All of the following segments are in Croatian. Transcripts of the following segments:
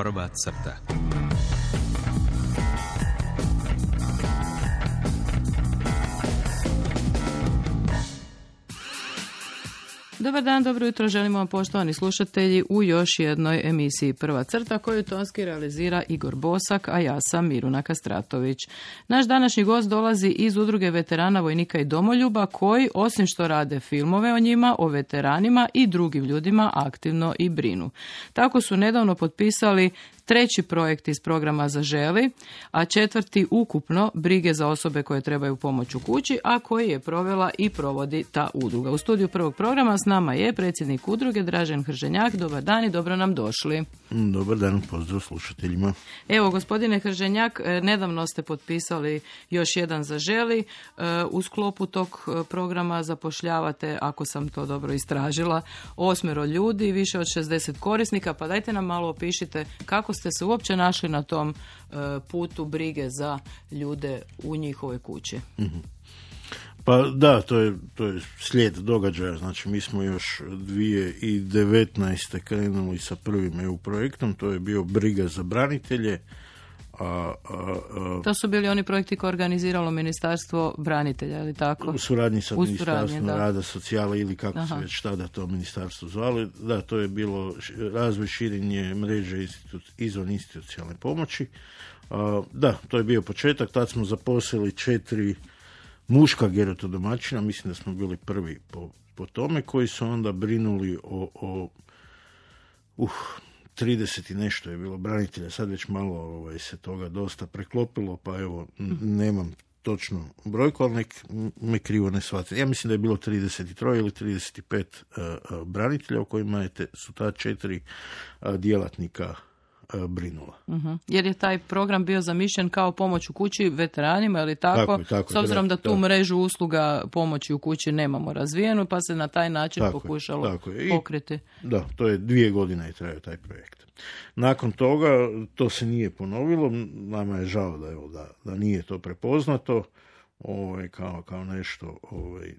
Prva crta. Dobar dan, dobro jutro, želimo vam poštovani slušatelji u još jednoj emisiji Prva crta koju tonski realizira Igor Bosak, a ja sam Miruna Kastratović. Naš današnji gost dolazi iz udruge veterana vojnika i domoljuba koji, osim što rade filmove o njima, o veteranima i drugim ljudima aktivno i brinu. Tako su nedavno potpisali treći projekt iz programa Zaželi, a četvrti ukupno brige za osobe koje trebaju pomoć u kući, a koji je provela i provodi ta udruga. U studiju prvog programa s nama je predsjednik udruge Dražen Hrženjak. Dobar dan i dobro nam došli. Dobar dan, pozdrav slušateljima. Evo, gospodine Hrženjak, e, nedavno ste potpisali još jedan Zaželi. E, u sklopu tog e, programa zapošljavate, ako sam to dobro istražila, osmero ljudi, više od 60 korisnika, pa dajte nam malo opišite kako ste se uopće našli na tom e, putu brige za ljude u njihovoj kući? Mhm. Pa da, to je, to je slijed događaja. Znači, mi smo još 2019. krenuli sa prvim EU projektom, to je bio Briga za branitelje. A, a, to su bili oni projekti koje organiziralo Ministarstvo branitelja, ili tako? U suradnji sa Ministarstvom rada, socijale ili kako se već tada to ministarstvo zvali. Da, to je bilo razvoj širenje mreže izvan institucionalne pomoći. da, to je bio početak. Tad smo zaposlili četiri muška gerotodomaćina, mislim da smo bili prvi po, po tome, koji su onda brinuli o, o uh, 30 i nešto je bilo branitelja, sad već malo ovaj, se toga dosta preklopilo, pa evo, nemam točno brojku, ali nek me krivo ne shvatite. Ja mislim da je bilo 33 ili 35 uh, branitelja u kojima je te, su ta četiri uh, djelatnika E, brinula. uh Jer je taj program bio zamišljen kao pomoć u kući veteranima ili tako, tako, tako s obzirom da, tu mrežu usluga pomoći u kući nemamo razvijenu, pa se na taj način pokušalo tako pokriti. Da, to je dvije godine i trajao taj projekt. Nakon toga to se nije ponovilo, nama je žao da, evo, da, da nije to prepoznato ovaj, kao, kao nešto ovaj,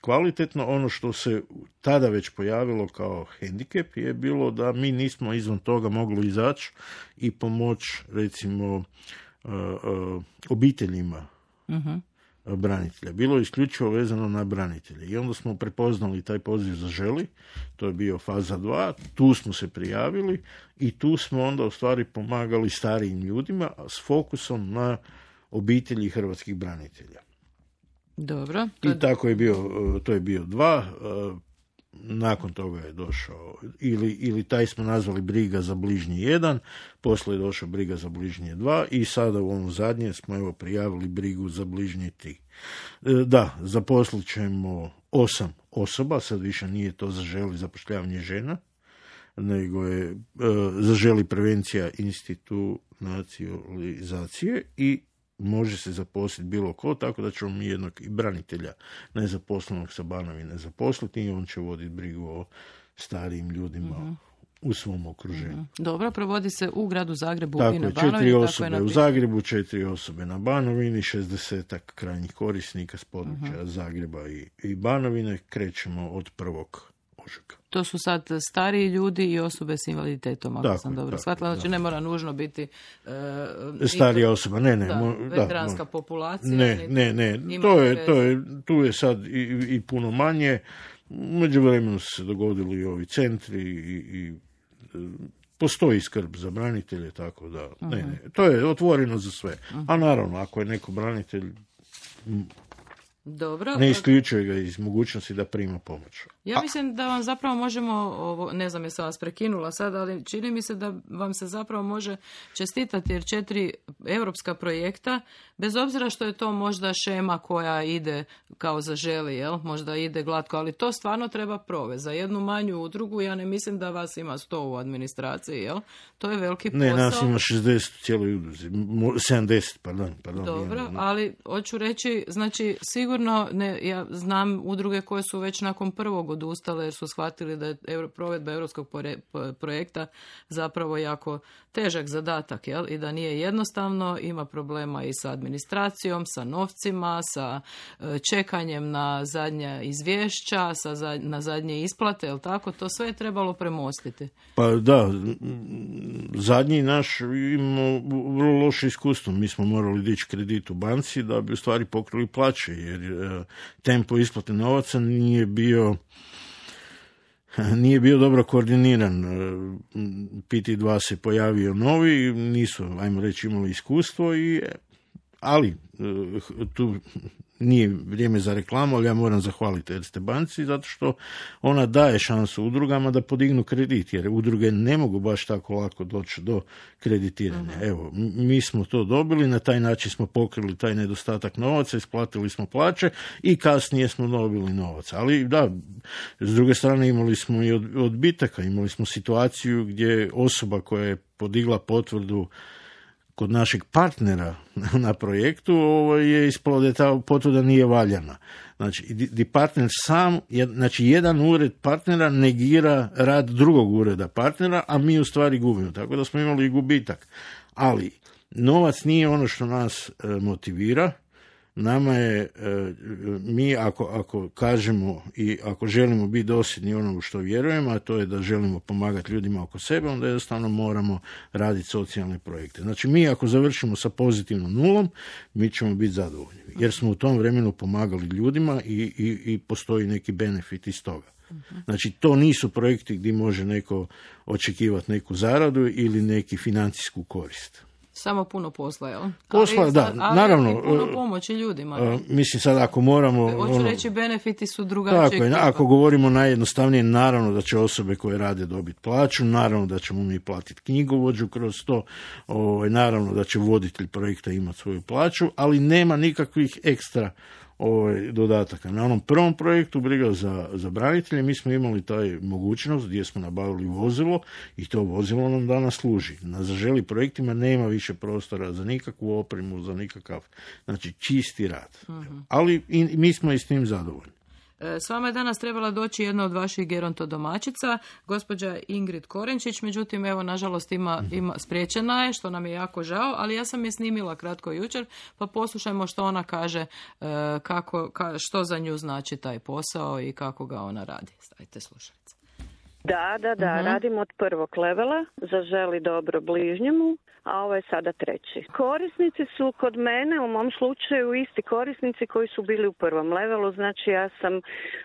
kvalitetno. Ono što se tada već pojavilo kao hendikep je bilo da mi nismo izvan toga mogli izaći i pomoć recimo uh, uh, obiteljima uh branitelja. Bilo je isključivo vezano na branitelje. I onda smo prepoznali taj poziv za želi, to je bio faza 2, tu smo se prijavili i tu smo onda u stvari pomagali starijim ljudima s fokusom na obitelji hrvatskih branitelja. Dobro. I tako je bio, e, to je bio dva, e, nakon toga je došao, ili, ili taj smo nazvali briga za bližnji jedan, poslije je došao briga za bližnje dva i sada u ovom zadnje smo evo prijavili brigu za bližnje tri. E, da, zaposlit ćemo osam osoba, sad više nije to zaželi zapošljavanje žena, nego je zaželi prevencija institucionalizacije i može se zaposliti bilo ko, tako da ćemo mi jednog i branitelja nezaposlenog sa Banovine zaposliti i on će voditi brigu o starijim ljudima mhm. u svom okruženju. Mhm. Dobro, provodi se u gradu Zagrebu tako i na Banovini. Četiri osobe u Zagrebu, četiri osobe na Banovini, šestdesetak krajnjih korisnika s područja mhm. Zagreba i, i Banovine. Krećemo od prvog to su sad stariji ljudi i osobe s invaliditetom, ako sam dobro shvatila. Znači ne mora nužno biti... Uh, Starija osoba, ne, ne. Da, veteranska populacija. Ne, ne, ne. To je, to je, tu je sad i, i puno manje. Među vremenu su se dogodili i ovi centri i, i postoji skrb za branitelje, tako da, ne, ne, mhm. to je otvoreno za sve. A naravno, ako je neko branitelj, dobro. Ne isključuje ga iz mogućnosti da prima pomoć. Ja mislim da vam zapravo možemo, ovo, ne znam jesam vas prekinula sad, ali čini mi se da vam se zapravo može čestitati jer četiri europska projekta, bez obzira što je to možda šema koja ide kao zaželi, jel? možda ide glatko, ali to stvarno treba provesti. Za jednu manju udrugu ja ne mislim da vas ima sto u administraciji, jel? To je veliki posao. Ne, nas ima 60 cijeloj udruzi, 70, pardon. pardon Dobro, ali hoću reći, znači sigurno sigurno, ne, ja znam udruge koje su već nakon prvog odustale jer su shvatili da je provedba europskog projekta zapravo jako težak zadatak jel? i da nije jednostavno, ima problema i sa administracijom, sa novcima, sa e, čekanjem na zadnja izvješća, sa na zadnje isplate, jel tako? To sve je trebalo premostiti. Pa da, zadnji naš imamo vrlo loše iskustvo. Mi smo morali dići kredit u banci da bi u stvari pokrili plaće, jer e, tempo isplate novaca nije bio nije bio dobro koordiniran. E, PT2 se pojavio novi, nisu, ajmo reći, imali iskustvo, i, ali e, tu nije vrijeme za reklamu, ali ja moram zahvaliti Erste banci zato što ona daje šansu udrugama da podignu kredit, jer udruge ne mogu baš tako lako doći do kreditiranja. Mhm. Evo, mi smo to dobili, na taj način smo pokrili taj nedostatak novaca, isplatili smo plaće i kasnije smo dobili novac. Ali da, s druge strane imali smo i odbitaka, imali smo situaciju gdje osoba koja je podigla potvrdu kod našeg partnera na projektu ovo je ispalo da ta potvrda nije valjana. Znači, di partner sam, znači jedan ured partnera negira rad drugog ureda partnera, a mi u stvari gubimo. Tako da smo imali i gubitak. Ali, novac nije ono što nas e, motivira, nama je, e, mi ako, ako kažemo i ako želimo biti dosljedni onomu što vjerujemo, a to je da želimo pomagati ljudima oko sebe, onda jednostavno moramo raditi socijalne projekte. Znači mi ako završimo sa pozitivnom nulom, mi ćemo biti zadovoljni. Jer smo u tom vremenu pomagali ljudima i, i, i postoji neki benefit iz toga. Znači, to nisu projekti gdje može neko očekivati neku zaradu ili neki financijsku korist. Samo puno posla, jel? Posla, da, naravno. I puno pomoći ljudima. Uh, mislim sad ako moramo... Hoću ono, reći, benefiti su drugačiji. Tako je, ako govorimo najjednostavnije, naravno da će osobe koje rade dobiti plaću, naravno da ćemo mi platiti knjigovođu kroz to, ovaj, naravno da će voditelj projekta imati svoju plaću, ali nema nikakvih ekstra ovaj, dodataka. Na onom prvom projektu Briga za, za branitelje mi smo imali taj mogućnost gdje smo nabavili vozilo i to vozilo nam danas služi. Na zaželi projektima nema više prostora za nikakvu opremu, za nikakav, znači čisti rad. Mhm. Ali i, mi smo i s tim zadovoljni. E, s vama je danas trebala doći jedna od vaših gerontodomaćica, gospođa Ingrid Korenčić, međutim, evo, nažalost, ima, mhm. ima, spriječena je, što nam je jako žao, ali ja sam je snimila kratko jučer, pa poslušajmo što ona kaže, e, kako, što za nju znači taj posao i kako ga ona radi. Stavite slušajte. Da, da, da, uh radim od prvog levela, zaželi dobro bližnjemu, a ovo je sada treći. Korisnici su kod mene, u mom slučaju, isti korisnici koji su bili u prvom levelu, znači ja sam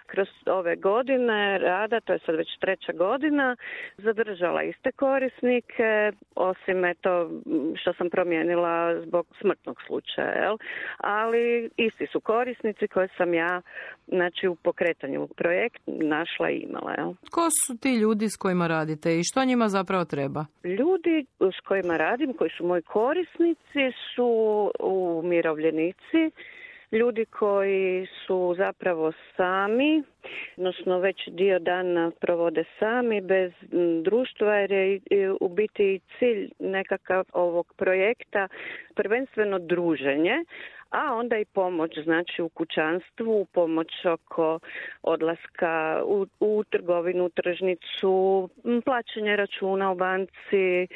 kroz ove godine rada, to je sad već treća godina, zadržala iste korisnike, osim eto što sam promijenila zbog smrtnog slučaja, jel? ali isti su korisnici koje sam ja znači u pokretanju projekt našla i imala. Jel? Ko su ti ljudi s kojima radite i što njima zapravo treba? Ljudi s kojima radim, koji su moji korisnici, su umirovljenici, ljudi koji su zapravo sami, odnosno već dio dana provode sami bez društva jer je u biti cilj nekakav ovog projekta prvenstveno druženje, a onda i pomoć znači u kućanstvu, pomoć oko odlaska u, u trgovinu, tržnicu, plaćanje računa u banci,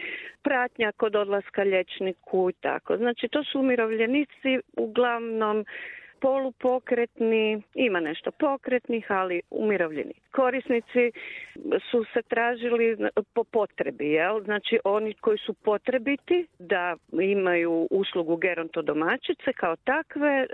pratnja kod odlaska liječniku i tako. Znači to su umirovljenici uglavnom polupokretni, ima nešto pokretnih, ali umirovljeni. Korisnici su se tražili po potrebi, jel? Znači oni koji su potrebiti da imaju uslugu gerontodomaćice kao takve, e,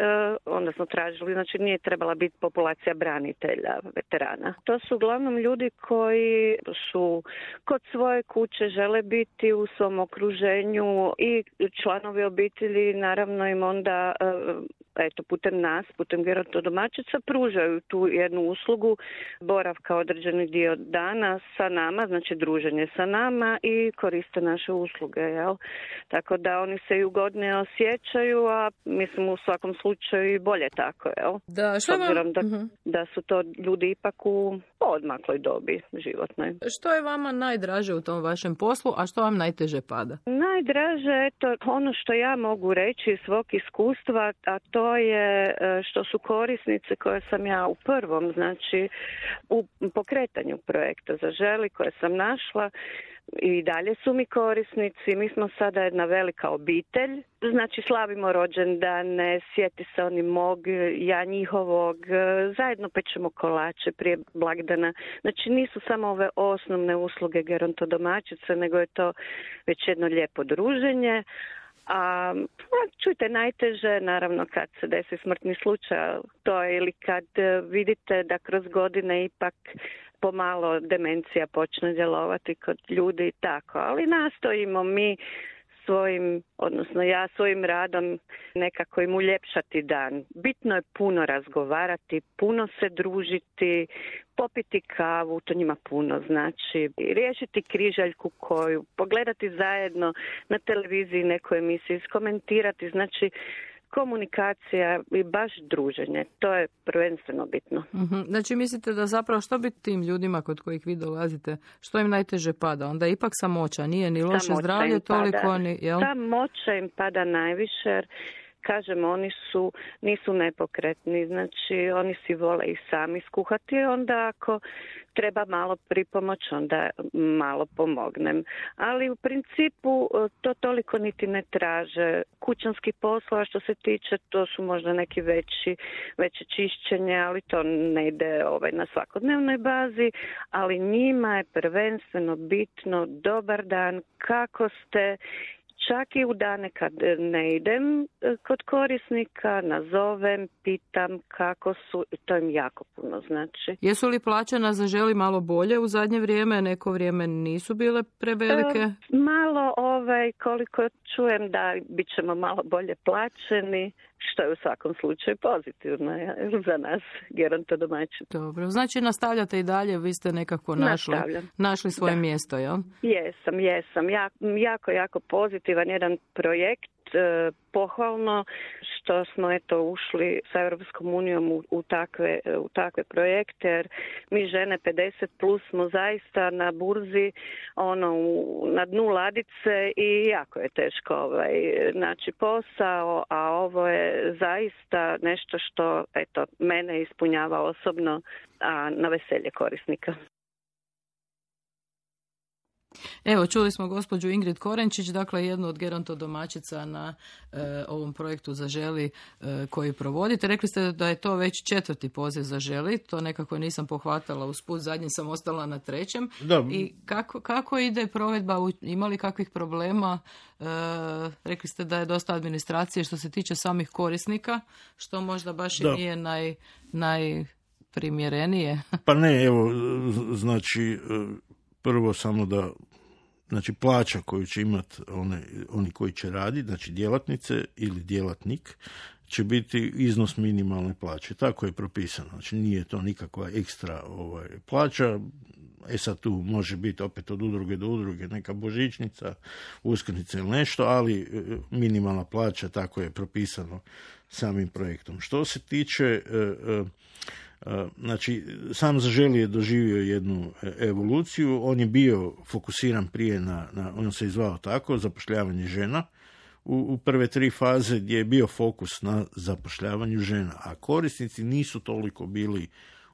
onda smo tražili, znači nije trebala biti populacija branitelja, veterana. To su uglavnom ljudi koji su kod svoje kuće žele biti u svom okruženju i članovi obitelji naravno im onda e, eto putem nas, putem gerontodomaćica pružaju tu jednu uslugu boravka određeni dio dana sa nama, znači druženje sa nama i koriste naše usluge, jel? Tako da oni se i ugodnije osjećaju, a mislim u svakom slučaju i bolje tako, jel? Da, što obzirom da, mhm. da su to ljudi ipak u odmakloj dobi životnoj. Što je vama najdraže u tom vašem poslu, a što vam najteže pada? Najdraže, eto, ono što ja mogu reći iz svog iskustva, a to to je e, što su korisnice koje sam ja u prvom, znači u pokretanju projekta Zaželi koje sam našla, i dalje su mi korisnici. Mi smo sada jedna velika obitelj. Znači slavimo rođendane, sjeti se oni mog, ja njihovog. Zajedno pečemo kolače prije blagdana. Znači nisu samo ove osnovne usluge gerontodomaćice, nego je to već jedno lijepo druženje. A čujte, najteže naravno kad se desi smrtni slučaj, to je ili kad vidite da kroz godine ipak pomalo demencija počne djelovati kod ljudi i tako, ali nastojimo mi svojim, odnosno ja svojim radom nekako im uljepšati dan. Bitno je puno razgovarati, puno se družiti, popiti kavu, to njima puno znači, riješiti križaljku koju, pogledati zajedno na televiziji neku emisiju, iskomentirati, znači komunikacija i baš druženje. To je prvenstveno bitno. Mhm. Znači mislite da zapravo što bi tim ljudima kod kojih vi dolazite, što im najteže pada? Onda ipak samoća, nije ni loše zdravlje toliko, ni... Jel? Samoća im pada najviše jer kažem, oni su, nisu nepokretni, znači oni si vole i sami skuhati, onda ako treba malo pripomoć, onda malo pomognem. Ali u principu e, to toliko niti ne traže. Kućanski poslova što se tiče, to su možda neki veći, veće čišćenje, ali to ne ide ovaj, na svakodnevnoj bazi, ali njima je prvenstveno bitno dobar dan, kako ste Čak i u dane kad ne idem e, kod korisnika, nazovem, pitam kako su i to im jako puno znači. Jesu li plaćena za želi malo bolje u zadnje vrijeme? Neko vrijeme nisu bile prevelike? E, malo ovaj, koliko čujem da bit ćemo malo bolje plaćeni što je u svakom slučaju pozitivno za nas, geronto domaćin. Dobro, znači nastavljate i dalje, vi ste nekako našli, našli svoje mjesto, jel? Jesam, jesam, ja, jako, jako pozitivan jedan projekt pohvalno što smo eto ušli sa Europskom unijom u, takve, u takve projekte jer mi žene 50 plus smo zaista na burzi ono u, na dnu ladice i jako je teško ovaj, naći posao, a ovo je zaista nešto što eto mene ispunjava osobno, a na veselje korisnika. Evo, čuli smo gospođu Ingrid Korenčić, dakle jednu od gerontodomaćica na e, ovom projektu Zaželi e, koji provodite. Rekli ste da je to već četvrti poziv Zaželi, to nekako nisam pohvatala usput, zadnji sam ostala na trećem. Da. I kako, kako ide provedba, ima li kakvih problema? E, rekli ste da je dosta administracije što se tiče samih korisnika, što možda baš i nije naj, najprimjerenije. Pa ne, evo, znači prvo samo da znači plaća koju će imati oni koji će raditi, znači djelatnice ili djelatnik, će biti iznos minimalne plaće. Tako je propisano. Znači nije to nikakva ekstra ovaj, plaća. E sad tu može biti opet od udruge do udruge neka božićnica, uskrsnica ili nešto, ali e, minimalna plaća tako je propisano samim projektom. Što se tiče e, e, Znači, sam Zaželi je doživio jednu e, evoluciju, on je bio fokusiran prije na, na on se izvao tako, zapošljavanje žena, u, u prve tri faze gdje je bio fokus na zapošljavanju žena, a korisnici nisu toliko bili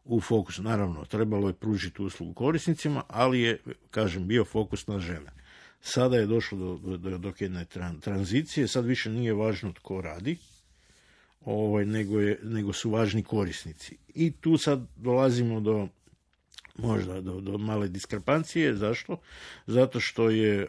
u fokusu. Naravno, trebalo je pružiti uslugu korisnicima, ali je, kažem, bio fokus na žene. Sada je došlo do, do, do jedne tranzicije, sad više nije važno tko radi, ovaj, nego, je, nego su važni korisnici. I tu sad dolazimo do možda do, do male diskrepancije. Zašto? Zato što je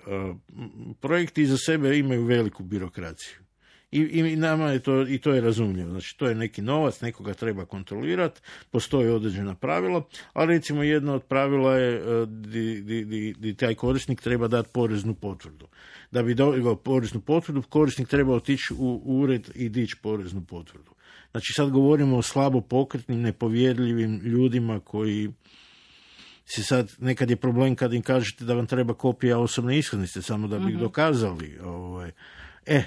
projekti za sebe imaju veliku birokraciju. I, I nama je to, i to je razumljivo. Znači, to je neki novac, nekoga treba kontrolirati, postoje određena pravila, ali recimo jedno od pravila je di, di, di, di taj korisnik treba dati poreznu potvrdu da bi dobio poreznu potvrdu, korisnik treba otići u ured i dići poreznu potvrdu. Znači sad govorimo o slabo pokretnim, nepovjerljivim ljudima koji se sad, nekad je problem kad im kažete da vam treba kopija osobne iskaznice samo da bi mm dokazali. Ovaj. E,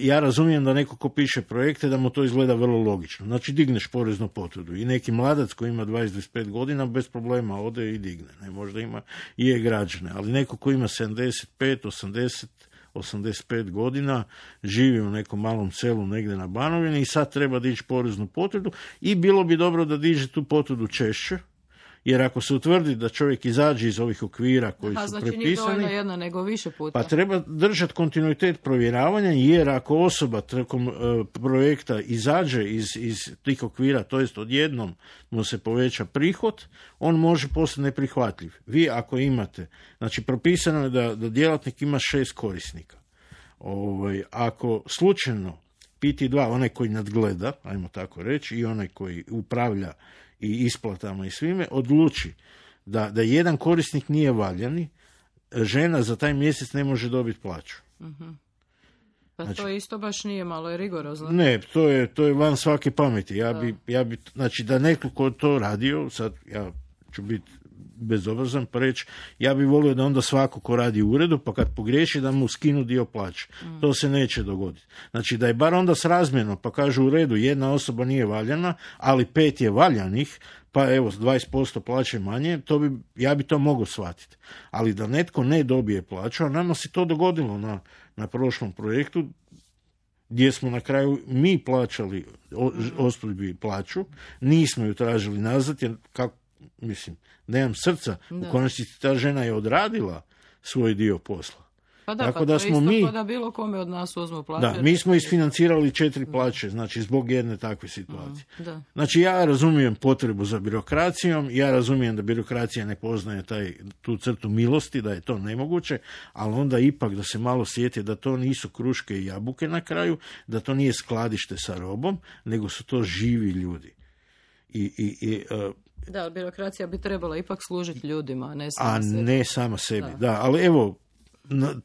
ja razumijem da neko ko piše projekte da mu to izgleda vrlo logično. Znači digneš poreznu potvrdu i neki mladac koji ima 20-25 godina bez problema ode i digne. Ne, možda ima i je građane, ali neko ko ima 75, 80, 85 godina, živi u nekom malom selu negdje na Banovini i sad treba dići poreznu potvrdu i bilo bi dobro da diže tu potvrdu češće, jer ako se utvrdi da čovjek izađe iz ovih okvira koji A, su znači prepisani, nije jedna, nego više puta. pa treba držati kontinuitet provjeravanja, jer ako osoba tijekom e, projekta izađe iz, iz tih okvira, to jest odjednom mu se poveća prihod, on može postati neprihvatljiv. Vi ako imate, znači propisano je da, da djelatnik ima šest korisnika. Ovaj, ako slučajno PT2, onaj koji nadgleda, ajmo tako reći, i onaj koji upravlja i isplatama i svime, odluči da, da jedan korisnik nije valjani, žena za taj mjesec ne može dobiti plaću. Pa znači- to isto baš nije malo je rigorozno. Ne, to je, to je van svake pameti. Ja bi, ja bi, znači da netko ko to radio, sad ja ću biti bezobrazan pa reći, ja bi volio da onda svako ko radi u uredu, pa kad pogriješi da mu skinu dio plaće. To se neće dogoditi. Znači da je bar onda srazmjerno, pa kažu u redu, jedna osoba nije valjana, ali pet je valjanih, pa evo, s 20% plaće manje, to bi, ja bi to mogao shvatiti. Ali da netko ne dobije plaću, a nama se to dogodilo na, na prošlom projektu, gdje smo na kraju mi plaćali o- ostudbi plaću, nismo ju tražili nazad, jer kako, mislim, nemam srca, u konačnici ta žena je odradila svoj dio posla. Pa da, Tako pa da smo isto mi- kao da bilo kome od nas uzmu plaću. Da, mi smo isfinancirali četiri plaće, znači zbog jedne takve situacije. Da. Znači ja razumijem potrebu za birokracijom, ja razumijem da birokracija ne poznaje taj, tu crtu milosti, da je to nemoguće, ali onda ipak da se malo sjeti da to nisu kruške i jabuke na kraju, da to nije skladište sa robom, nego su to živi ljudi. I, i, i, e, Da, birokracija bi trebala ipak služiti ljudima, a ne samo a sebi. ne sama sebi. Da. ali evo,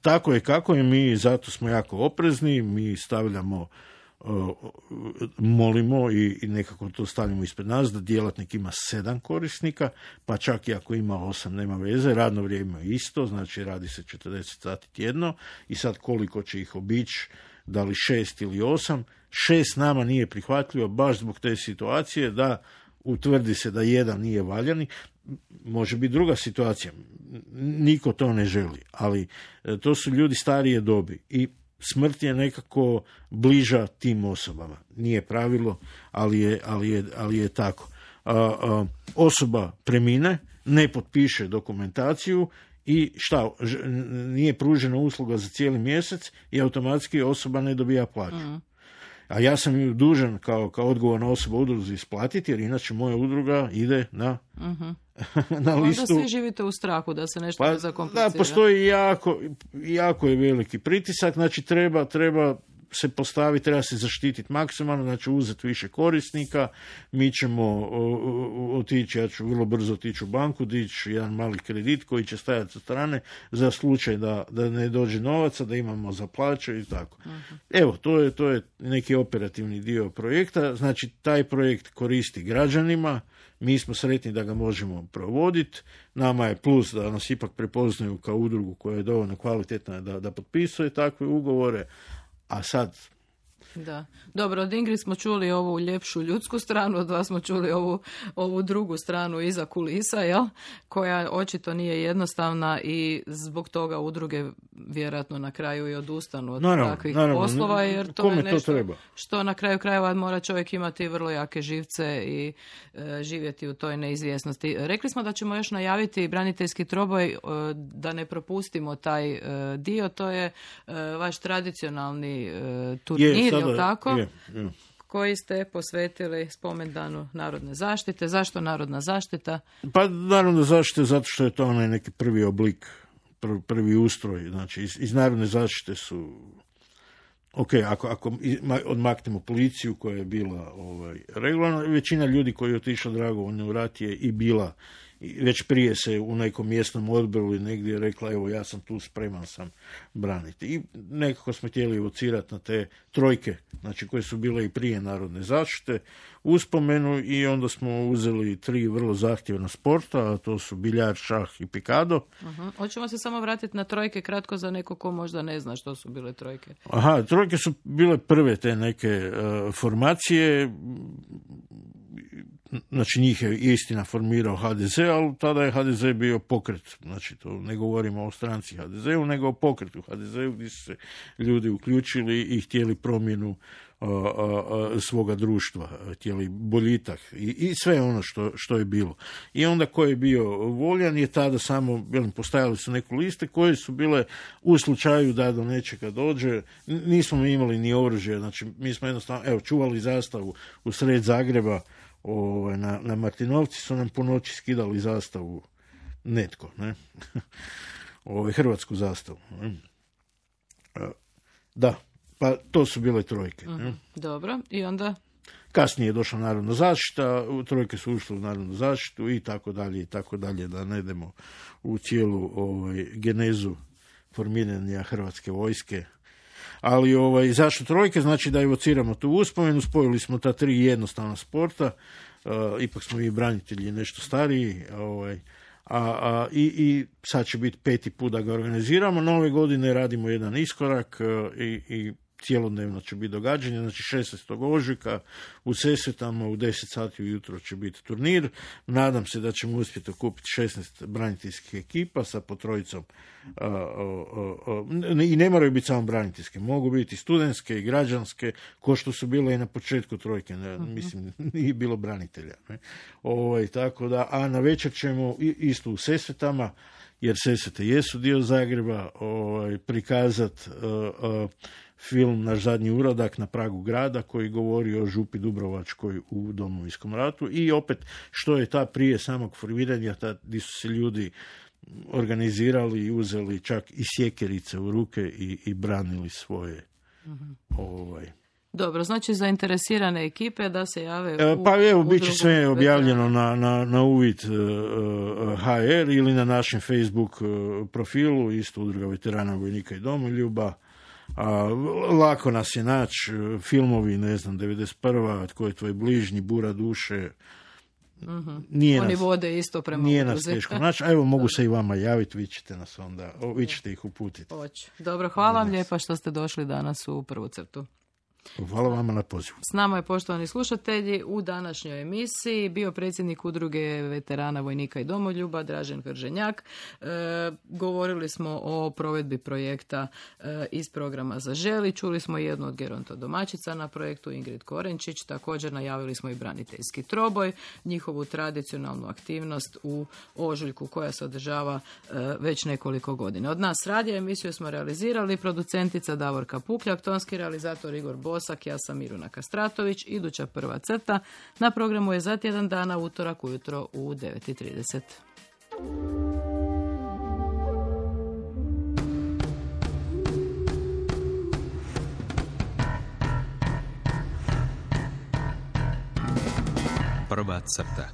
tako je kako je, mi zato smo jako oprezni, mi stavljamo molimo i, i nekako to stavljamo ispred nas da djelatnik ima sedam korisnika, pa čak i ako ima osam nema veze, radno vrijeme je isto, znači radi se 40 sati tjedno i sad koliko će ih obići, da li šest ili osam, šest nama nije prihvatljivo baš zbog te situacije da utvrdi se da jedan nije valjani, može biti druga situacija. Niko to ne želi, ali e, to su ljudi starije dobi i smrt je nekako bliža tim osobama. Nije pravilo, ali je, ali je, ali je tako. Osoba premine, ne potpiše dokumentaciju i šta, nije pružena usluga za cijeli mjesec i automatski osoba ne dobija plaću. A ja sam ju dužan kao, kao odgovorna osoba udruzi isplatiti, jer inače moja udruga ide na, na Onda listu. svi živite u strahu da se nešto ne Pa, zakomplicira. da, postoji jako, jako je veliki pritisak, znači treba, treba se postaviti, treba se zaštititi maksimalno, znači uzeti više korisnika, mi ćemo otići, ja ću vrlo brzo otići u banku, dići jedan mali kredit koji će stajati sa strane za slučaj da, da ne dođe novaca, da imamo za plaće i tako. Evo, to je, to je neki operativni dio projekta, znači taj projekt koristi građanima, mi smo sretni da ga možemo provoditi. Nama je plus da nas ipak prepoznaju kao udrugu koja je dovoljno kvalitetna da, da potpisuje takve ugovore. A sad, Da. Dobro, od Ingrid smo čuli ovu ljepšu ljudsku stranu, od vas smo čuli ovu, ovu drugu stranu iza kulisa, jel? koja očito nije jednostavna i zbog toga udruge vjerojatno na kraju i odustanu od Naravno, takvih naravno. poslova, jer to Kome je to nešto treba? što na kraju krajeva mora čovjek imati vrlo jake živce i e, živjeti u toj neizvjesnosti. Rekli smo da ćemo još najaviti braniteljski troboj, e, da ne propustimo taj e, dio, to je e, vaš tradicionalni e, turnir, je, jel tako? je, je. koji ste posvetili spomendanu narodne zaštite. Zašto narodna zaštita? Pa naravno zaštite zato što je to onaj neki prvi oblik, prvi, prvi ustroj. Znači iz, iz narodne zaštite su Ok, ako, ako ma- odmaknemo policiju koja je bila ovaj, regularna, većina ljudi koji je otišla dragovoljno u rat je i bila već prije se u nekom mjesnom odboru ili negdje rekla evo ja sam tu spreman sam braniti. I nekako smo htjeli evocirati na te trojke, znači koje su bile i prije narodne zaštite, uspomenu i onda smo uzeli tri vrlo zahtjevna sporta, a to su biljar, šah i pikado. uh Hoćemo se samo vratiti na trojke kratko za neko ko možda ne zna što su bile trojke. Aha, trojke su bile prve te neke e, formacije. Znači njih je istina formirao HDZ, ali tada je HDZ bio pokret, znači to ne govorimo o stranci HDZ-u, nego o pokretu HDZ-u gdje su se ljudi uključili i htjeli promjenu svoga društva, htjeli boljitak i, i sve ono što, što je bilo. I onda ko je bio voljan je tada samo, velim, postajali su neku liste koje su bile u slučaju da do nečega dođe, nismo mi imali ni oružje, znači mi smo jednostavno, evo, čuvali zastavu u sred Zagreba, ovaj, na, na Martinovci su nam po noći skidali zastavu netko, ne? ovaj, hrvatsku zastavu. Ne? Da, pa to su bile trojke. Mhm. Dobro, i onda? Kasnije je došla narodna zaštita, trojke su ušle u narodnu zaštitu i tako dalje i tako dalje, da ne idemo u cijelu ovaj, genezu formiranja Hrvatske vojske. Ali ovaj, zašto trojke? Znači da evociramo tu uspomenu, spojili smo ta tri jednostavna sporta, uh, ipak smo i branitelji nešto stariji, ovaj, a, a, i, i sad će biti peti put da ga organiziramo. Nove godine radimo jedan iskorak uh, i, i cijelodnevno će biti događanje, znači 16. ožujka u Sesvetama u 10 sati ujutro će biti turnir. Nadam se da ćemo uspjeti okupiti 16 braniteljskih ekipa sa potrojicom i ne moraju biti samo braniteljske, mogu biti i studentske i građanske, ko što su bile i na početku trojke, ne, mhm. mislim, nije bilo branitelja. Ne. Ovaj, tako da, a na večer ćemo isto u Sesvetama, jer Sesvete jesu dio Zagreba, ovaj, prikazati film Naš zadnji uradak na pragu grada koji govori o župi Dubrovačkoj u domovinskom ratu i opet što je ta prije samog formiranja, ta, gdje su se ljudi organizirali i uzeli čak i sjekerice u ruke i, i branili svoje ovaj, dobro, znači zainteresirane ekipe da se jave e, u, Pa evo, bit će sve objavljeno na, na, na uvid uh, e, HR ili na našem Facebook profilu, isto udruga veterana vojnika i domoljuba. A, lako nas je naći, filmovi, ne znam, 91. Tko je tvoj bližnji, Bura duše, uh Nije Oni nas, vode isto prema Nije nas teško naći, a evo mogu se i vama javiti, vi ćete nas onda, vi ćete ih uputiti. Dobro, hvala vam lijepa što ste došli danas u prvu crtu. Hvala vama na pozivu. S nama je poštovani slušatelji u današnjoj emisiji bio predsjednik udruge veterana vojnika i domoljuba Dražen Hrženjak. E, govorili smo o provedbi projekta e, iz programa za želi. Čuli smo jednu od geronto domaćica na projektu Ingrid Korenčić. Također najavili smo i braniteljski troboj, njihovu tradicionalnu aktivnost u ožujku koja se održava e, već nekoliko godina. Od nas radija emisiju smo realizirali producentica Davorka Pukljak, tonski realizator Igor Bo Osak, ja sam Miruna Kastratović. Iduća prva crta na programu je za tjedan dana utorak ujutro u 9.30. Prva crta.